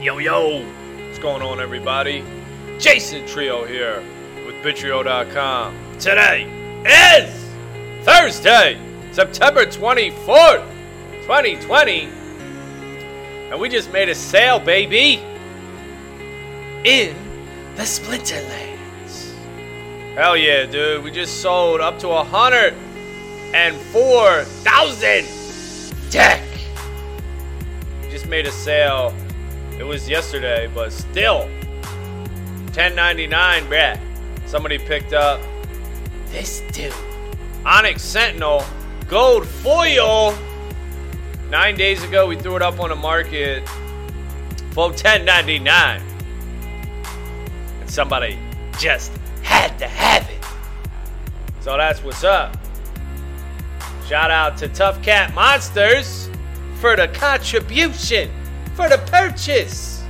Yo, yo! What's going on, everybody? Jason Trio here with Bitrio.com. Today is Thursday, September 24th, 2020. And we just made a sale, baby! In the Splinterlands. Hell yeah, dude. We just sold up to a hundred and four thousand deck. Just made a sale. It was yesterday, but still. 1099, bruh. Somebody picked up this dude. Onyx Sentinel Gold Foil. Nine days ago, we threw it up on the market for 1099. And somebody just had to have it. So that's what's up. Shout out to Tough Cat Monsters for the contribution, for the purchase.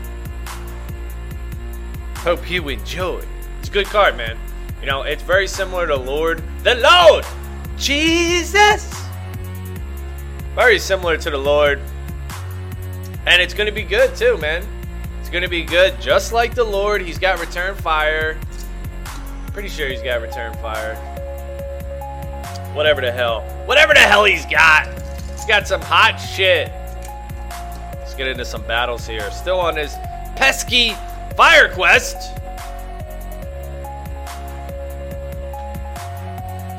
Hope you enjoy. It's a good card, man. You know, it's very similar to Lord. The Lord! Jesus! Very similar to the Lord. And it's going to be good, too, man. It's going to be good. Just like the Lord, he's got return fire. Pretty sure he's got return fire. Whatever the hell. Whatever the hell he's got. He's got some hot shit. Get into some battles here. Still on his pesky fire quest.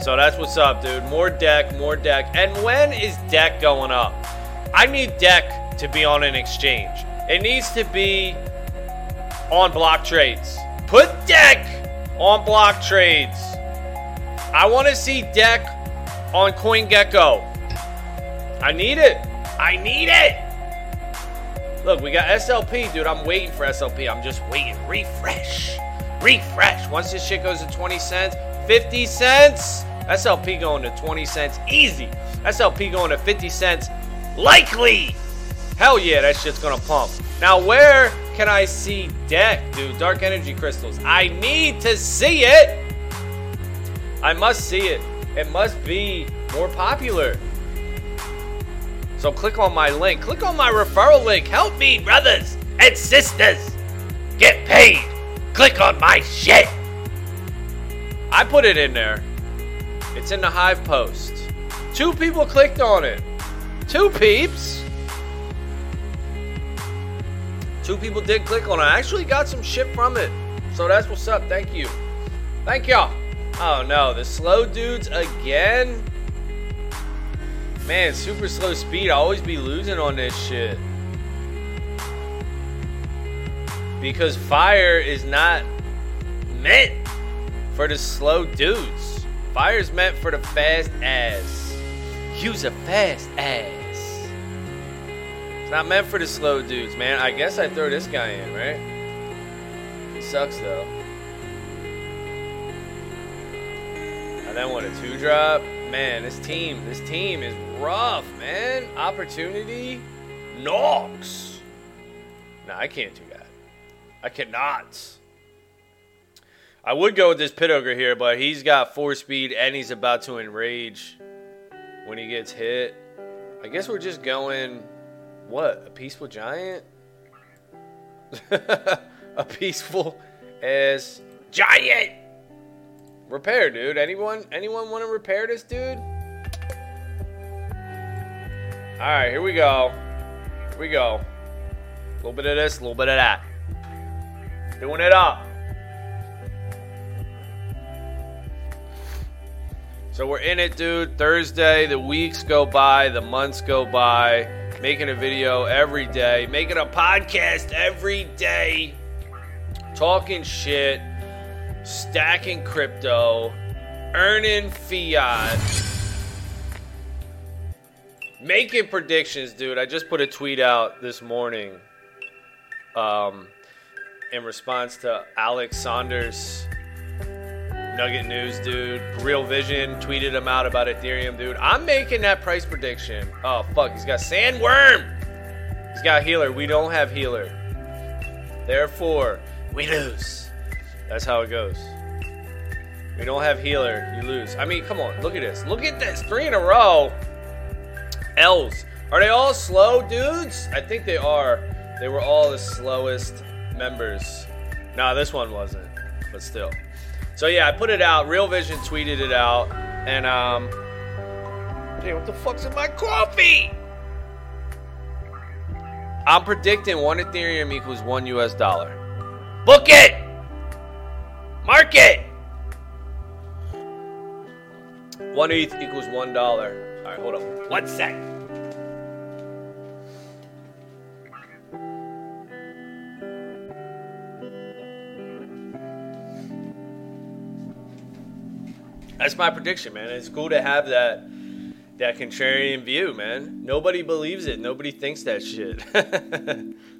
So that's what's up, dude. More deck, more deck. And when is deck going up? I need deck to be on an exchange. It needs to be on block trades. Put deck on block trades. I want to see deck on CoinGecko. I need it. I need it. Look, we got SLP, dude. I'm waiting for SLP. I'm just waiting. Refresh. Refresh. Once this shit goes to 20 cents, 50 cents, SLP going to 20 cents easy. SLP going to 50 cents likely. Hell yeah, that shit's gonna pump. Now, where can I see deck, dude? Dark energy crystals. I need to see it. I must see it. It must be more popular. So click on my link. Click on my referral link. Help me, brothers and sisters. Get paid. Click on my shit. I put it in there. It's in the Hive post. Two people clicked on it. Two peeps. Two people did click on it. I actually got some shit from it. So that's what's up. Thank you. Thank y'all. Oh no, the slow dudes again? Man, super slow speed. I always be losing on this shit. Because fire is not meant for the slow dudes. Fire's meant for the fast ass. Use a fast ass. It's not meant for the slow dudes, man. I guess I throw this guy in, right? He sucks though. And then what a two drop? Man, this team, this team is rough, man. Opportunity knocks. Nah, I can't do that. I cannot. I would go with this pit ogre here, but he's got four speed and he's about to enrage when he gets hit. I guess we're just going what? A peaceful giant? a peaceful as giant. Repair, dude. Anyone anyone want to repair this dude? All right, here we go. Here we go. A little bit of this, a little bit of that. Doing it up. So we're in it, dude. Thursday, the weeks go by, the months go by. Making a video every day, making a podcast every day, talking shit, stacking crypto, earning fiat, making predictions, dude. I just put a tweet out this morning um, in response to Alex Saunders. Nugget News, dude. Real Vision tweeted him out about Ethereum, dude. I'm making that price prediction. Oh, fuck. He's got Sandworm. He's got Healer. We don't have Healer. Therefore, we lose. That's how it goes. We don't have Healer. You lose. I mean, come on. Look at this. Look at this. Three in a row. L's. Are they all slow dudes? I think they are. They were all the slowest members. Nah, this one wasn't, but still. So yeah, I put it out. Real Vision tweeted it out, and um, hey, what the fuck's in my coffee? I'm predicting one Ethereum equals one US dollar. Book it. Mark it. One ETH equals one dollar. All right, hold on. One sec. That's my prediction, man. It's cool to have that that contrarian view, man. Nobody believes it. Nobody thinks that shit.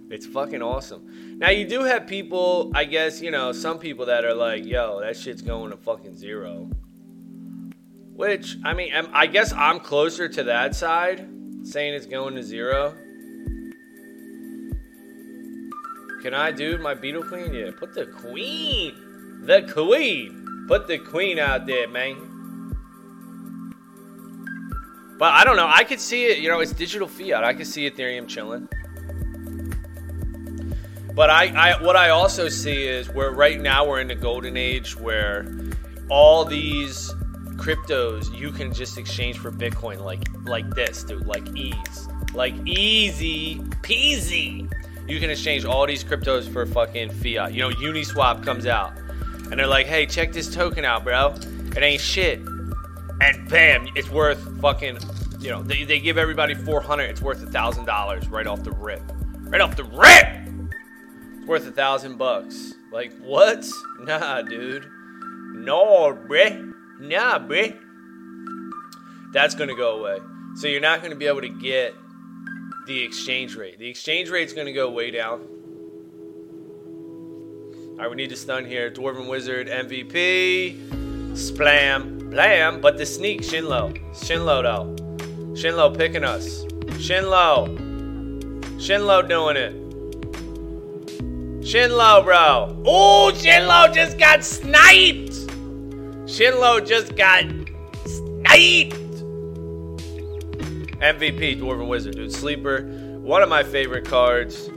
it's fucking awesome. Now you do have people, I guess, you know, some people that are like, "Yo, that shit's going to fucking zero." Which, I mean, I guess I'm closer to that side, saying it's going to zero. Can I, do My Beetle Queen? Yeah, put the Queen. The Queen. Put the Queen out there, man. But I don't know. I could see it. You know, it's digital fiat. I could see Ethereum chilling. But I, I, what I also see is where right now we're in the golden age where all these cryptos you can just exchange for Bitcoin like like this, dude, like ease, like easy peasy. You can exchange all these cryptos for fucking fiat. You know, Uniswap comes out, and they're like, "Hey, check this token out, bro. It ain't shit." And bam, it's worth fucking. You know, they, they give everybody 400. It's worth a thousand dollars right off the rip. Right off the rip. It's worth a thousand bucks. Like what? Nah, dude. No, bruh. Nah, bruh. That's going to go away. So you're not going to be able to get the exchange rate. The exchange rate's going to go way down. All right, we need to stun here. Dwarven Wizard MVP. Splam. Blam. But the sneak, Shinlo. Shinlo, though. Shinlo picking us. Shinlo. Shinlo doing it. Shinlo, bro. Oh, Shinlo just got sniped. Shinlo just got sniped. MVP, Dwarven Wizard, dude. Sleeper. One of my favorite cards.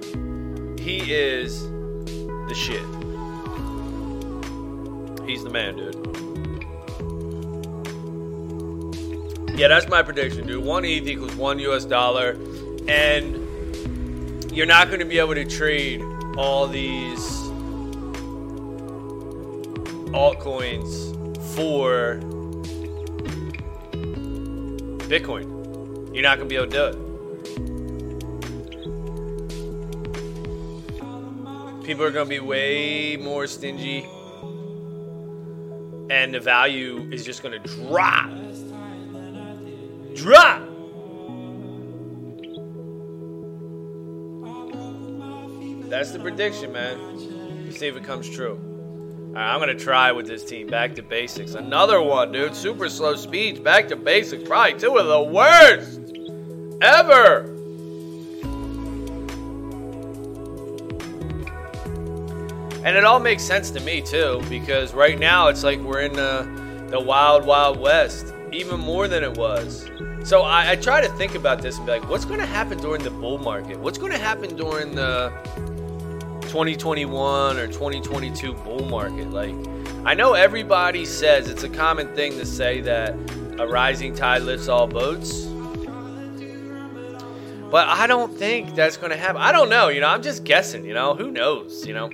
He is the shit. He's the man, dude. Yeah, that's my prediction, dude. One ETH equals one US dollar. And you're not going to be able to trade all these altcoins for Bitcoin. You're not going to be able to do it. People are going to be way more stingy, and the value is just going to drop. Drop! That's the prediction, man. See if it comes true. I'm gonna try with this team. Back to basics. Another one, dude. Super slow speeds. Back to basics. Probably two of the worst ever. And it all makes sense to me too, because right now it's like we're in the, the wild, wild west, even more than it was. So I, I try to think about this and be like, what's going to happen during the bull market? What's going to happen during the 2021 or 2022 bull market. Like, I know everybody says it's a common thing to say that a rising tide lifts all boats. But I don't think that's going to happen. I don't know, you know, I'm just guessing, you know, who knows, you know.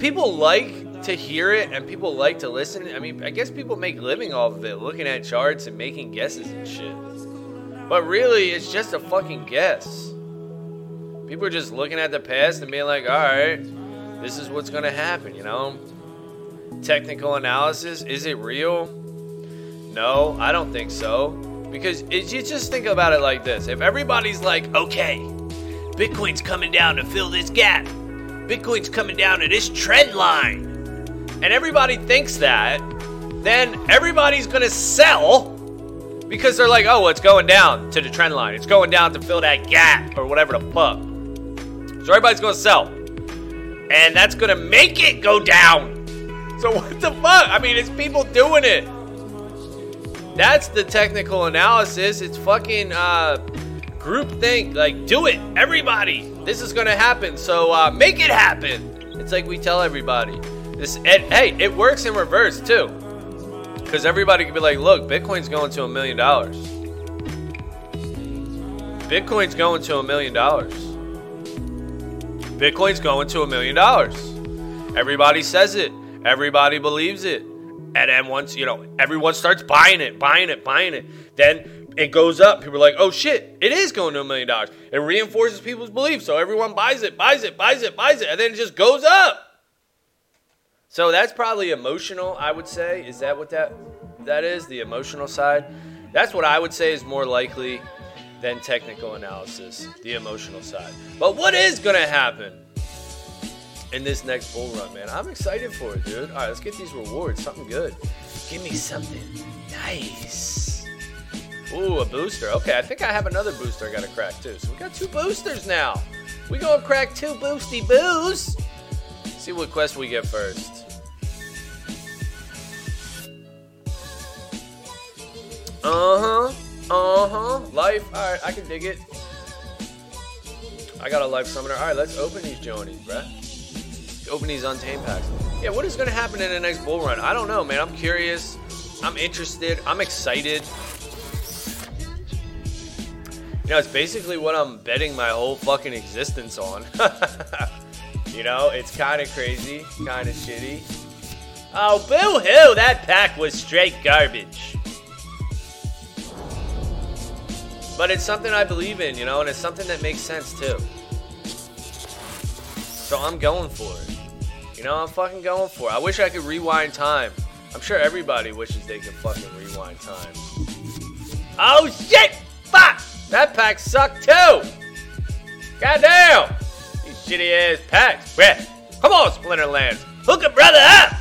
People like to hear it and people like to listen. I mean, I guess people make living off of it, looking at charts and making guesses and shit. But really, it's just a fucking guess. People are just looking at the past and being like, all right, this is what's going to happen, you know? Technical analysis, is it real? No, I don't think so. Because it, you just think about it like this if everybody's like, okay, Bitcoin's coming down to fill this gap, Bitcoin's coming down to this trend line, and everybody thinks that, then everybody's going to sell because they're like, oh, well, it's going down to the trend line. It's going down to fill that gap or whatever the fuck. So everybody's going to sell. And that's going to make it go down. So what the fuck? I mean, it's people doing it. That's the technical analysis. It's fucking uh, group think. Like, do it, everybody. This is gonna happen. So uh, make it happen. It's like we tell everybody. This, it, hey, it works in reverse too. Because everybody can be like, look, Bitcoin's going to a million dollars. Bitcoin's going to a million dollars. Bitcoin's going to a million dollars. Everybody says it. Everybody believes it. And then once, you know, everyone starts buying it, buying it, buying it. Then it goes up. People are like, oh shit, it is going to a million dollars. It reinforces people's beliefs. So everyone buys it, buys it, buys it, buys it. And then it just goes up. So that's probably emotional, I would say. Is that what that that is? The emotional side? That's what I would say is more likely than technical analysis, the emotional side. But what is going to happen in this next bull run, man? I'm excited for it, dude. All right, let's get these rewards. Something good. Give me something nice. Ooh, a booster. Okay, I think I have another booster I got to crack too. So we got two boosters now. We gonna crack two boosty boos. See what quest we get first. Uh huh. Uh huh. Life. All right, I can dig it. I got a life summoner. All right, let's open these Jonies, bruh. Open these untamed packs. Yeah, what is gonna happen in the next bull run? I don't know, man. I'm curious. I'm interested. I'm excited. You know, it's basically what I'm betting my whole fucking existence on. you know, it's kind of crazy, kind of shitty. Oh, boo hoo! That pack was straight garbage. But it's something I believe in, you know, and it's something that makes sense too. So I'm going for it. You know, I'm fucking going for it. I wish I could rewind time. I'm sure everybody wishes they could fucking rewind time. Oh shit! Fuck! That pack sucked too! Goddamn! These shitty ass packs. Bruh. Come on, Splinterlands. Hook a brother up!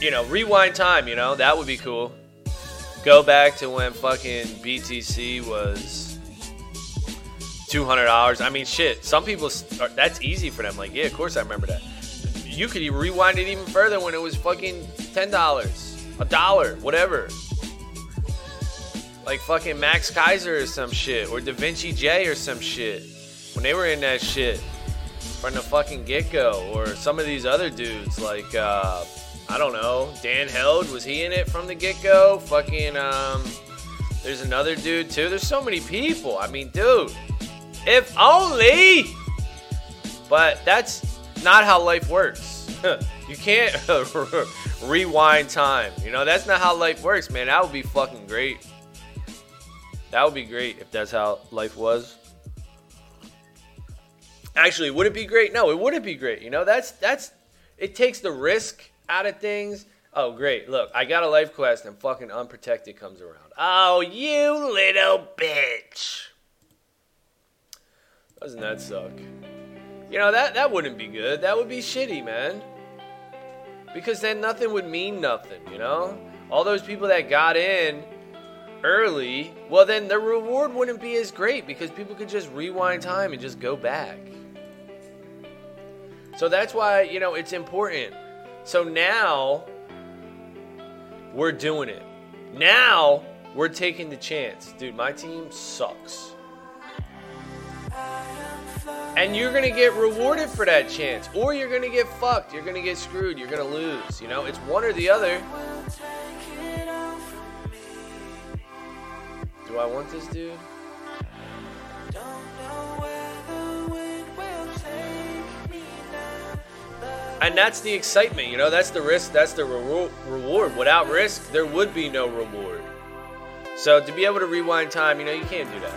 You know, rewind time, you know, that would be cool go back to when fucking BTC was two hundred dollars. I mean, shit. Some people start, that's easy for them. Like, yeah, of course I remember that. You could rewind it even further when it was fucking ten dollars, a dollar, whatever. Like fucking Max Keiser or some shit, or Da Vinci J or some shit. When they were in that shit from the fucking get go, or some of these other dudes like. uh I don't know. Dan Held, was he in it from the get go? Fucking, um, there's another dude too. There's so many people. I mean, dude, if only. But that's not how life works. you can't rewind time. You know, that's not how life works, man. That would be fucking great. That would be great if that's how life was. Actually, would it be great? No, it wouldn't be great. You know, that's that's it takes the risk out of things. Oh, great. Look, I got a life quest and fucking unprotected comes around. Oh, you little bitch. Doesn't that suck? You know, that, that wouldn't be good. That would be shitty, man. Because then nothing would mean nothing, you know? All those people that got in early, well, then the reward wouldn't be as great because people could just rewind time and just go back. So that's why, you know, it's important so now we're doing it. Now we're taking the chance. Dude, my team sucks. And you're going to get rewarded for that chance. Or you're going to get fucked. You're going to get screwed. You're going to lose. You know, it's one or the other. Do I want this dude? And that's the excitement, you know. That's the risk. That's the re- reward. Without risk, there would be no reward. So to be able to rewind time, you know, you can't do that.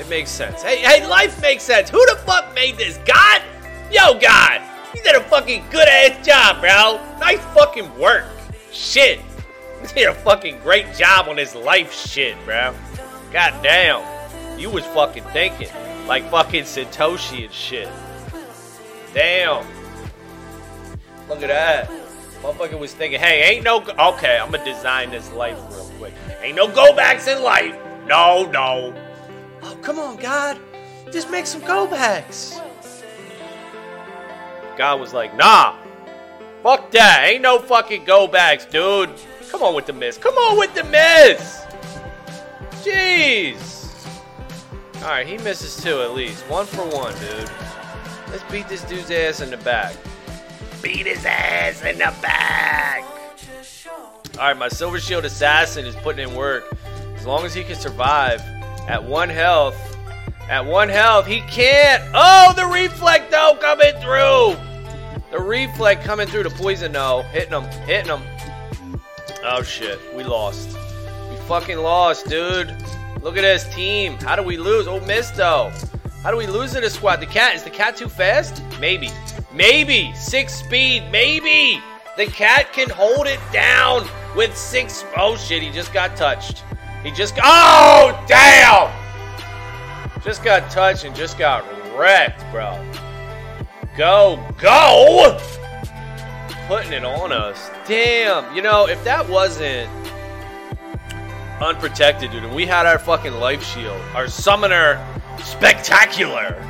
It makes sense. Hey, hey, life makes sense. Who the fuck made this? God? Yo, God. You did a fucking good ass job, bro. Nice fucking work. Shit. You did a fucking great job on this life shit, bro. God damn. You was fucking thinking. Like fucking Satoshi and shit. Damn. Look at that. Motherfucker was thinking, hey, ain't no. Okay, I'm gonna design this life real quick. Ain't no go backs in life. No, no. Oh, come on, God. Just make some go backs. God was like, nah. Fuck that. Ain't no fucking go backs, dude. Come on with the miss. Come on with the miss. Jeez. All right, he misses two at least. One for one, dude. Let's beat this dude's ass in the back. Beat his ass in the back. All right, my Silver Shield Assassin is putting in work. As long as he can survive at one health. At one health, he can't. Oh, the reflect though coming through. The reflect coming through the poison though. Hitting him, hitting him. Oh shit, we lost. We fucking lost, dude. Look at this team. How do we lose? Oh, miss though. How do we lose in a squad? The cat is the cat too fast? Maybe. Maybe six speed. Maybe the cat can hold it down with six. Oh shit! He just got touched. He just. Oh damn! Just got touched and just got wrecked, bro. Go, go! Putting it on us. Damn. You know, if that wasn't unprotected, dude, and we had our fucking life shield, our summoner spectacular,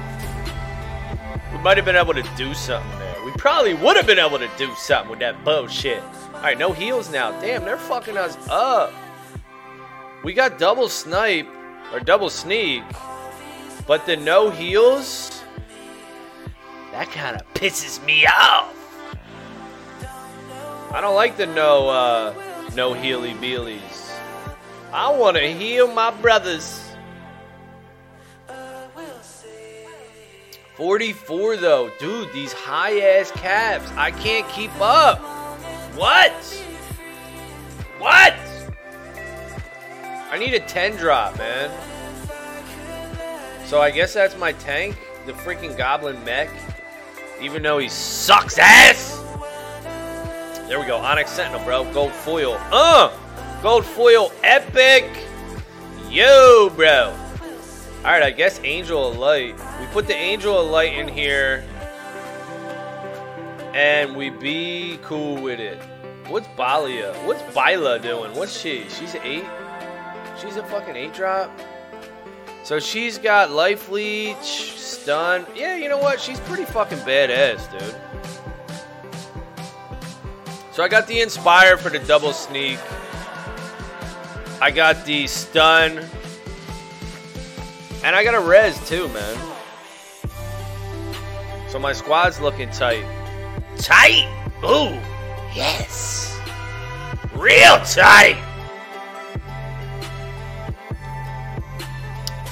we might have been able to do something there. We probably would have been able to do something with that bullshit. All right, no heals now. Damn, they're fucking us up. We got double snipe or double sneak, but the no heals. That kind of pisses me off. I don't like the no uh, no healy beelies. I want to heal my brothers. 44 though. Dude, these high ass caps. I can't keep up. What? What? I need a 10 drop, man. So I guess that's my tank, the freaking goblin mech. Even though he sucks ass. There we go. Onyx Sentinel, bro. Gold foil. Uh! Gold foil epic. Yo, bro. Alright, I guess Angel of Light. We put the Angel of Light in here. And we be cool with it. What's Balia? What's Bila doing? What's she? She's 8? She's a fucking 8 drop? So she's got Life Leech, Stun. Yeah, you know what? She's pretty fucking badass, dude. So I got the Inspire for the double sneak. I got the Stun. And I got a res too, man. So my squad's looking tight. Tight? Ooh, yes. Real tight.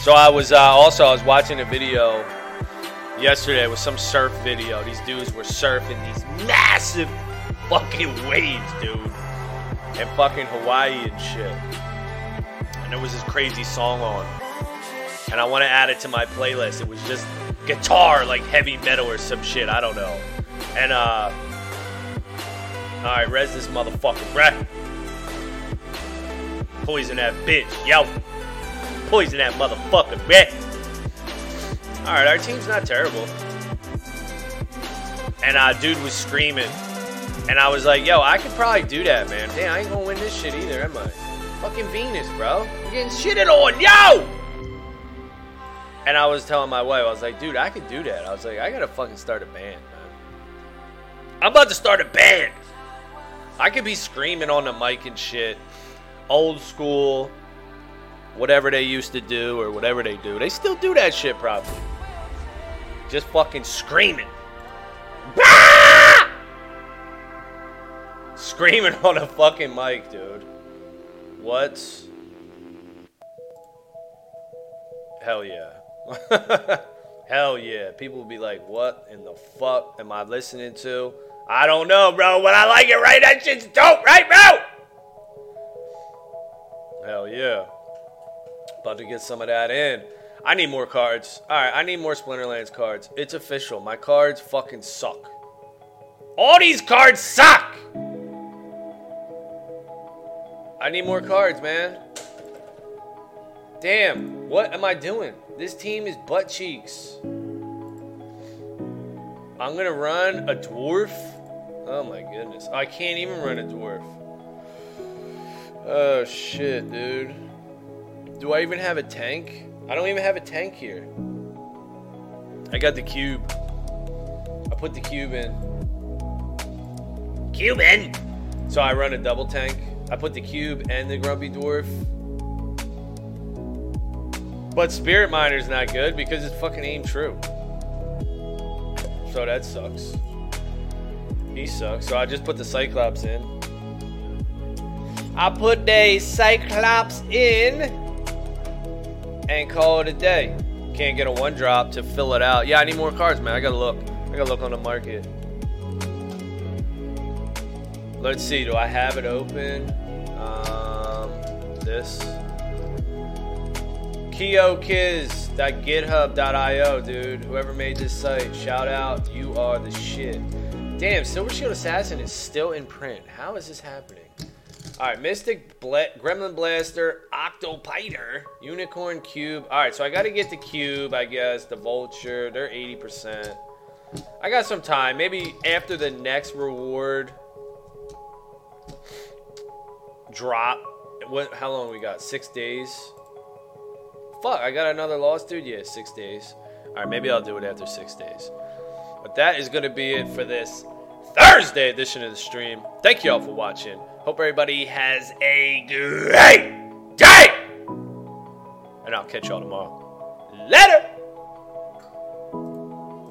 So I was uh, also I was watching a video yesterday with some surf video. These dudes were surfing these massive fucking waves, dude, in fucking Hawaii and shit. And there was this crazy song on and I want to add it to my playlist. It was just guitar, like heavy metal or some shit. I don't know. And uh, all right, res this motherfucker, bruh. Poison that bitch, yo. Poison that motherfucker, bruh. All right, our team's not terrible. And uh, dude was screaming, and I was like, yo, I could probably do that, man. Damn, I ain't gonna win this shit either, am I? Fucking Venus, bro. I'm getting shitted on, yo. And I was telling my wife, I was like, dude, I could do that. I was like, I gotta fucking start a band, man. I'm about to start a band. I could be screaming on the mic and shit. Old school, whatever they used to do or whatever they do. They still do that shit probably. Just fucking screaming. Bah! Screaming on a fucking mic, dude. What? Hell yeah. Hell yeah. People will be like, what in the fuck am I listening to? I don't know, bro, but I like it, right? That shit's dope, right, bro? Hell yeah. About to get some of that in. I need more cards. Alright, I need more Splinterlands cards. It's official. My cards fucking suck. All these cards suck! I need more cards, man. Damn, what am I doing? This team is butt cheeks. I'm gonna run a dwarf. Oh my goodness. I can't even run a dwarf. Oh shit, dude. Do I even have a tank? I don't even have a tank here. I got the cube. I put the cube in. Cube in! So I run a double tank. I put the cube and the grumpy dwarf. But Spirit Miner's not good because it's fucking aim true. So that sucks. He sucks. So I just put the Cyclops in. I put the Cyclops in and call it a day. Can't get a one drop to fill it out. Yeah, I need more cards, man. I gotta look. I gotta look on the market. Let's see. Do I have it open? Um, this. KioKiz.github.io, dude. Whoever made this site, shout out. You are the shit. Damn, Silver Shield Assassin is still in print. How is this happening? All right, Mystic, Bla- Gremlin Blaster, Octopider, Unicorn Cube. All right, so I got to get the Cube, I guess. The Vulture, they're 80%. I got some time. Maybe after the next reward drop. What? How long we got? Six days. Fuck, I got another loss, dude. Yeah, six days. All right, maybe I'll do it after six days. But that is gonna be it for this Thursday edition of the stream. Thank you all for watching. Hope everybody has a great day. And I'll catch y'all tomorrow. Later.